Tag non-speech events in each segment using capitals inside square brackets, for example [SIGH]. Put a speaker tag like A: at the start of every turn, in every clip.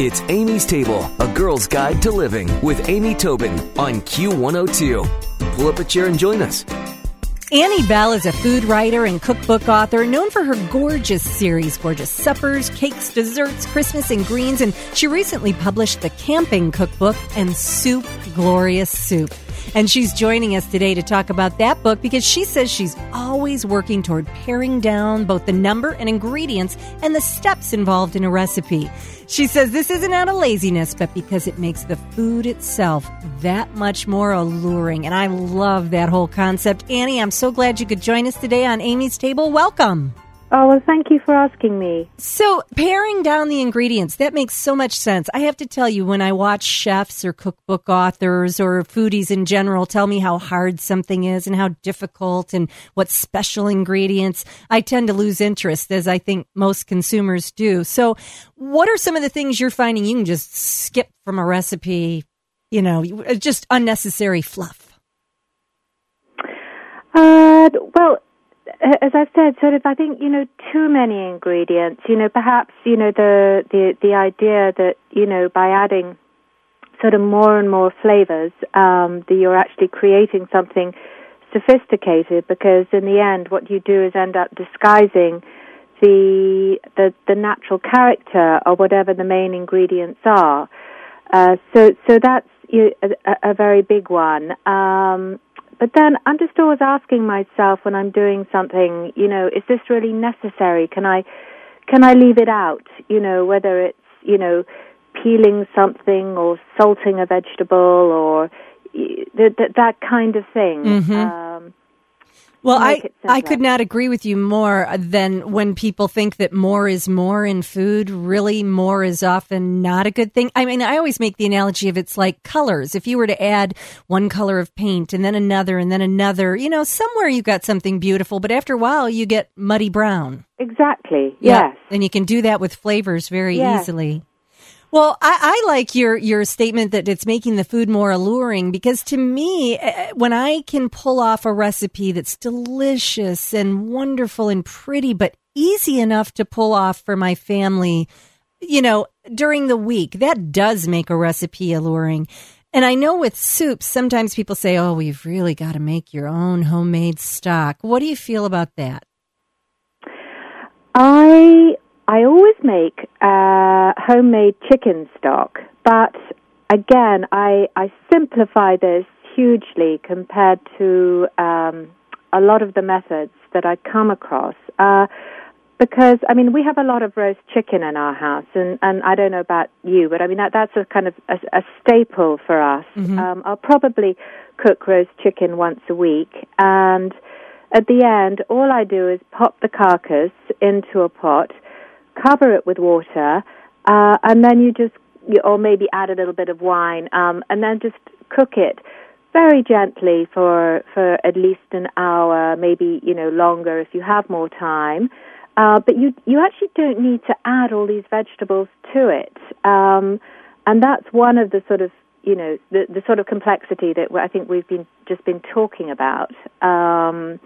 A: It's Amy's Table, a girl's guide to living with Amy Tobin on Q102. Pull up a chair and join us.
B: Annie Bell is a food writer and cookbook author known for her gorgeous series, Gorgeous Suppers, Cakes, Desserts, Christmas and Greens, and she recently published the Camping Cookbook and Soup, Glorious Soup. And she's joining us today to talk about that book because she says she's always working toward paring down both the number and ingredients and the steps involved in a recipe. She says this isn't out of laziness, but because it makes the food itself that much more alluring. And I love that whole concept. Annie, I'm so glad you could join us today on Amy's Table. Welcome.
C: Oh, well, thank you for asking me.
B: So, paring down the ingredients, that makes so much sense. I have to tell you, when I watch chefs or cookbook authors or foodies in general tell me how hard something is and how difficult and what special ingredients, I tend to lose interest, as I think most consumers do. So, what are some of the things you're finding you can just skip from a recipe, you know, just unnecessary fluff?
C: Uh, well, as I've said, sort of, I think you know too many ingredients. You know, perhaps you know the the the idea that you know by adding sort of more and more flavors, um, that you're actually creating something sophisticated. Because in the end, what you do is end up disguising the the the natural character or whatever the main ingredients are. Uh, so so that's you a, a, very big one. Um, but then I'm just always asking myself when I'm doing something, you know, is this really necessary? Can I, can I leave it out? You know, whether it's, you know, peeling something or salting a vegetable or th- th- that kind of thing.
B: Mm-hmm. Um, well, I I could not agree with you more than when people think that more is more in food. Really, more is often not a good thing. I mean, I always make the analogy of it's like colors. If you were to add one color of paint and then another and then another, you know, somewhere you got something beautiful, but after a while you get muddy brown.
C: Exactly. Yeah. Yes.
B: And you can do that with flavors very yes. easily. Well, I, I, like your your statement that it's making the food more alluring because to me, eh, eh, when I can pull off a recipe that's delicious and wonderful and pretty, but easy enough to pull off for my family, you know, during the week, that does make a recipe alluring. And I know with soups, sometimes people say, "Oh, we've really got to make your own homemade stock." What do you feel about that?
C: I I always make uh, homemade chicken stock, but again, I, I simplify this hugely compared to um, a lot of the methods that I come across. Uh, because I mean, we have a lot of roast chicken in our house, and and I don't know about you, but I mean that that's a kind of a, a staple for us. Mm-hmm. Um, I'll probably cook roast chicken once a week, and at the end, all I do is pop the carcass into a pot cover it with water, uh, and then you just, or maybe add a little bit of wine, um, and then just cook it very gently for for at least an hour, maybe you know longer if you have more time. Uh, but you you actually don't need to add all these vegetables to it, um, and that's one of the sort of you know the the sort of complexity that I think we've been just been talking about. Um,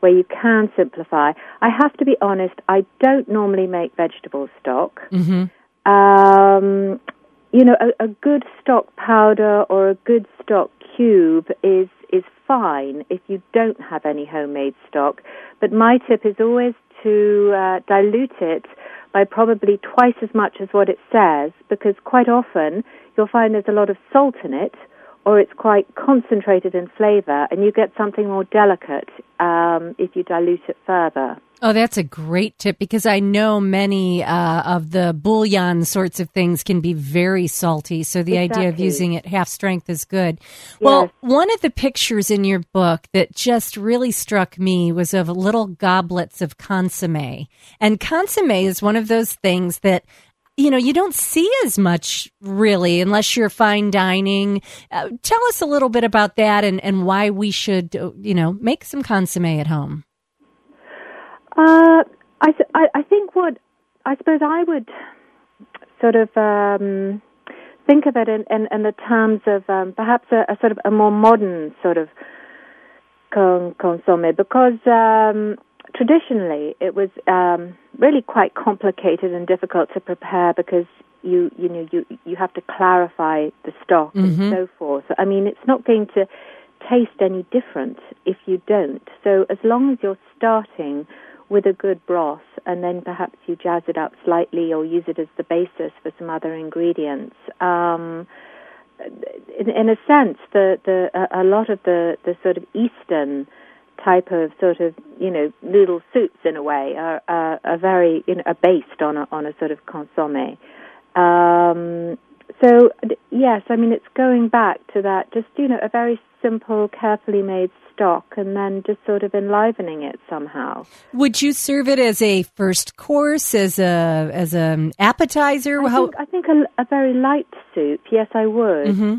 C: where you can simplify. I have to be honest, I don't normally make vegetable stock. Mm-hmm. Um, you know, a, a, good stock powder or a good stock cube is is fine if you don't have any homemade stock. But my tip is always to uh, dilute it by probably twice as much as what it says, because quite often you'll find there's a lot of salt in it or it's quite concentrated in flavor, and you get something more delicate um, if you dilute it further.
B: Oh, that's a great tip because I know many uh, of the bouillon sorts of things can be very salty. So the exactly. idea of using it half strength is good. Yes. Well, one of the pictures in your book that just really struck me was of little goblets of consomme. And consomme is one of those things that you know, you don't see as much really unless you're fine dining. Uh, tell us a little bit about that and, and why we should, uh, you know, make some consomme at home.
C: Uh, I, I, think what I suppose I would sort of um, think of it in, in, in, the terms of um, perhaps a, a, sort of a more modern sort of con- consomme because um, traditionally, it was um, really quite complicated and difficult to prepare because you you know you you have to clarify the stock
B: Mhm.
C: and so forth. I mean, it's not going to taste any different if you don't. So as long as you're starting with a good broth and then perhaps you jazz it up slightly or use it as the basis for some other ingredients. Um, in, in a sense, the, the a, a lot of the, the sort of Eastern type of sort of you know noodle soups in a way are are, are very you know are based on a on a sort of consomme. Um, so yes, I mean it's going back to that just you know a very simple, carefully made stock, and then just sort of enlivening it somehow.
B: Would you serve it as a first course, as a as an appetizer?
C: I
B: How?
C: think, I think a, a very light soup. Yes, I would.
B: hmm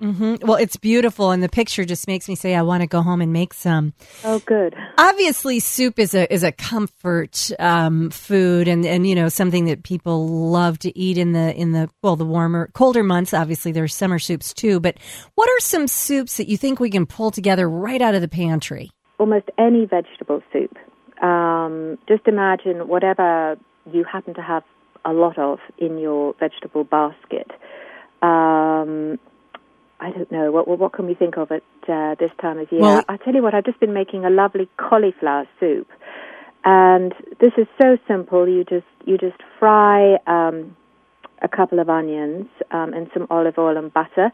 B: hmm Well, it's beautiful, and the picture just makes me say I want to go home and make some.
C: Oh, good.
B: Obviously, soup is a is a comfort um, food, and and you know something that people love to eat in the in the well the warmer colder months. Obviously, there's summer soups too. But what are some soups that you think we can pull together right out of the pantry?
C: almost any vegetable soup. Um, just imagine whatever you happen to have a lot of in your vegetable basket. Um, I don't know what what can we think of at uh, this time of year.
B: Well-
C: I tell you what, I've just been making a lovely cauliflower soup, and this is so simple. You just you just fry um, a couple of onions um, and some olive oil and butter.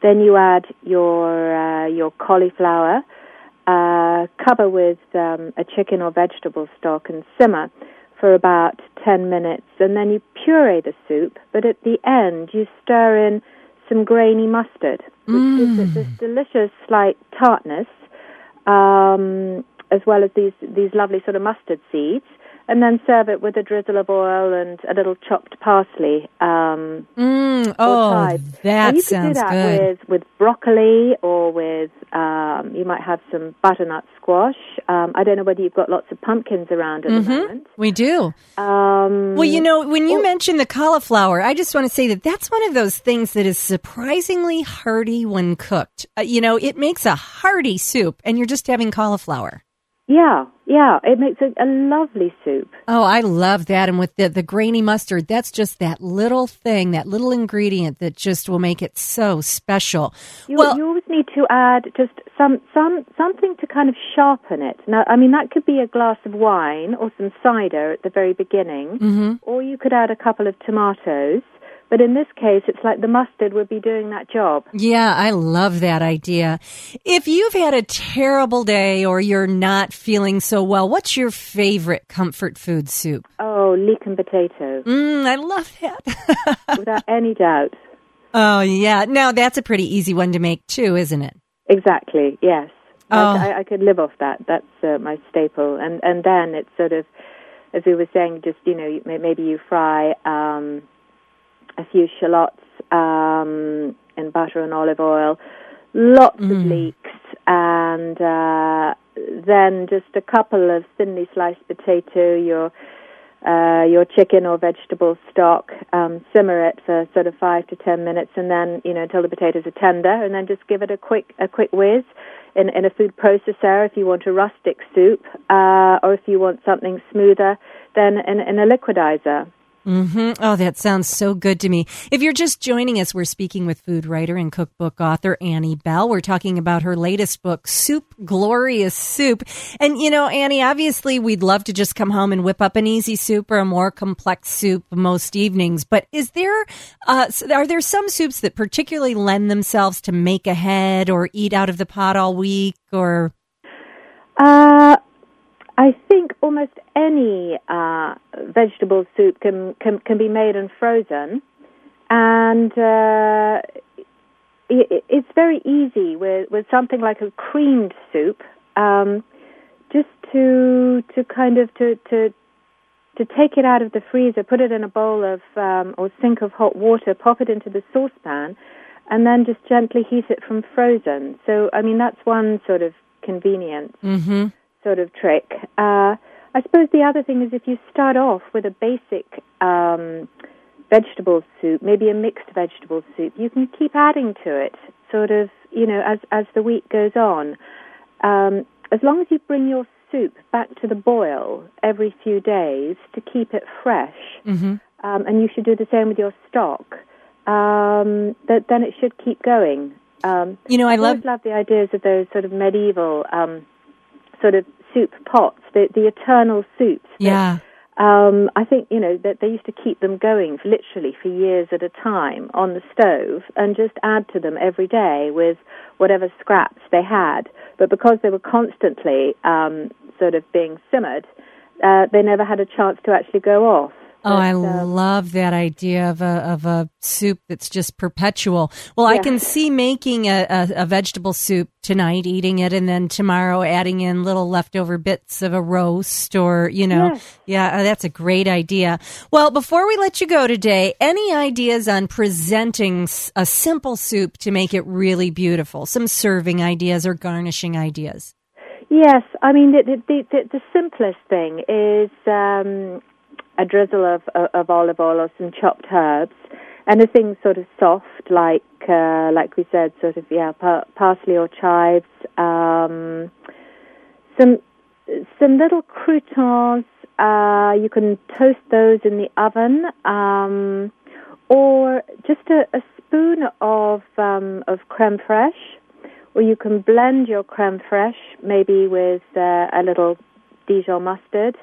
C: Then you add your uh, your cauliflower uh, cover with um, a chicken or vegetable stock and simmer for about 10 minutes. And then you puree the soup, but at the end you stir in some grainy mustard, which gives it this delicious slight tartness, um, as well as these, these lovely sort of mustard seeds. And then serve it with a drizzle of oil and a little chopped parsley. Um,
B: Mm, oh,
C: chives.
B: that
C: and you
B: sounds
C: can do that
B: good.
C: with with broccoli or with um, you might have some butternut squash. Um, I don't know whether you've got lots of pumpkins around at the moment.
B: We do.
C: Um,
B: Well, you know, when you
C: well-
B: mentioned the cauliflower, I just want to say that that's one of those things that is surprisingly hearty when cooked. Uh, you know, it makes a hearty soup, and you're just having cauliflower.
C: Yeah, yeah, it makes a, a lovely soup.
B: Oh, I love that. And with the, the grainy mustard, that's just that little thing, that little ingredient that just will make it so special.
C: You,
B: well,
C: you always need to add just some some something to kind of sharpen it. Now, I mean that could be a glass of wine or some cider at the very beginning,
B: mhm.
C: or you could add a couple of tomatoes. But in this case, it's like the mustard would be doing that job.
B: Yeah, I love that idea. If you've had a terrible day or you're not feeling so well, what's your favorite comfort food soup?
C: Oh, leek and potato,
B: Mm, I love that. [LAUGHS]
C: without any doubt.
B: oh, yeah. Now, that's a pretty easy one to make, too, isn't it?
C: Exactly. Yes.
B: Oh.
C: I, I could live off that. That's uh, my staple. And and then it's sort of, as we were saying, just you know, maybe you fry um, a few shallots um, in butter and olive oil, lots of leeks, and uh, then just a couple of thinly sliced potato. Your uh, your chicken or vegetable stock, um, simmer it for sort of five to ten minutes, and then you know until the potatoes are tender, and then just give it a quick a quick whiz in, in a food processor if you want a rustic soup, uh, or if you want something smoother, then in, in a liquidizer.
B: Hmm Oh, that sounds so good to me. If you're just joining us, we're speaking with food writer and cookbook author Annie Bell. We're talking about her latest book, Soup, Glorious Soup. And, you know, Annie, obviously we'd love to just come home and whip up an easy soup or a more complex soup most evenings. But is there, uh, are there some soups that particularly lend themselves to make ahead or eat out of the pot all week or?
C: Uh, I think almost any uh, vegetable soup can, can can be made and frozen, and uh, it, it's very easy with with something like a creamed soup. Um, just to to kind of to to to take it out of the freezer, put it in a bowl of um, or sink of hot water, pop it into the saucepan, and then just gently heat it from frozen. So I mean that's one sort of convenience
B: Mm-hmm.
C: sort of trick. Uh, I suppose the other thing is if you start off with a basic um, vegetable soup, maybe a mixed vegetable soup, you can keep adding to it, sort of, you know, as as the week goes on. Um, as long as you bring your soup back to the boil every few days to keep it fresh,
B: Mm-hmm.
C: um, and you should do the same with your stock, um, that, then it should keep going. Um,
B: You know, I
C: I've
B: love
C: the ideas of those sort of medieval um, sort of soup pots, the, the eternal soups. that,
B: yeah.
C: um, I think you know that they used to keep them going for, literally for years at a time on the stove, and just add to them every day with whatever scraps they had. But because they were constantly um, sort of being simmered, uh, they never had a chance to actually go off.
B: Oh, I
C: But, um,
B: love that idea of a of a soup that's just perpetual. Well, I can see making a, a, a vegetable soup tonight, eating it, and then tomorrow adding in little leftover bits of a roast, or you know,
C: Yes.
B: yeah, uh, that's a great idea. Well, before we let you go today, any ideas on presenting a simple soup to make it really beautiful? Some serving ideas or garnishing ideas?
C: Yes, I mean the the the, the simplest thing is um, a drizzle of of olive oil or some chopped herbs. Anything sort of soft, like uh, like we said, sort of yeah, par- parsley or chives. Um, some some little croutons. Uh, you can toast those in the oven, um, or just a, a spoon of um, of creme fraiche or you can blend your creme fraiche maybe with uh, a little Dijon mustard.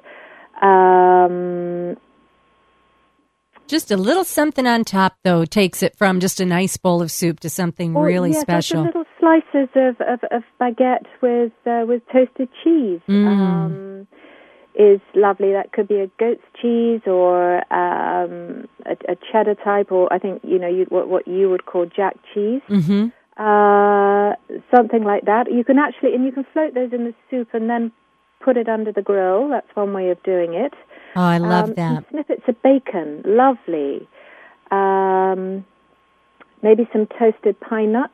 C: Um,
B: Just a little something on top, though, takes it from just a nice bowl of soup to something
C: or,
B: really
C: yeah,
B: special.
C: Just little slices of, of, of baguette with uh, with toasted cheese.
B: Mm.
C: Um, is lovely. That could be a goat's cheese or um, a, a cheddar type, or I think you know you, what what you would call jack cheese.
B: hmm
C: uh, something like that. You can actually, and you can float those in the soup and then put it under the grill. That's one way of doing it.
B: Oh, I love
C: um,
B: that.
C: Snippets of bacon, lovely. Um, maybe some toasted pine nuts.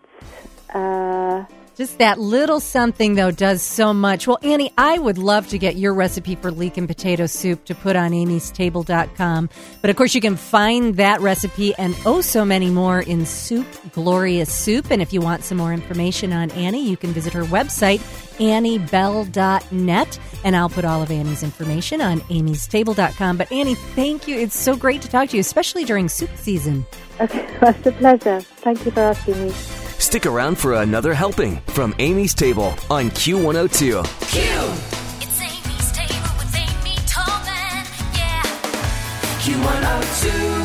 C: Uh,
B: Just that little something, though, does so much. Well, Annie, I would love to get your recipe for leek and potato soup to put on Amy's amystable.com. But of course, you can find that recipe and oh so many more in Soup Glorious Soup. And if you want some more information on Annie, you can visit her website, anniebell.net. And I'll put all of Annie's information on Amy's amystable.com. But Annie, thank you. It's so great to talk to you, especially during soup season.
C: okay, [LAUGHS] it's a pleasure. Thank you for asking me.
A: Stick around for another helping from Amy's Table on Q102.
D: It's Amy's table with Amy. Yeah.
E: Q102.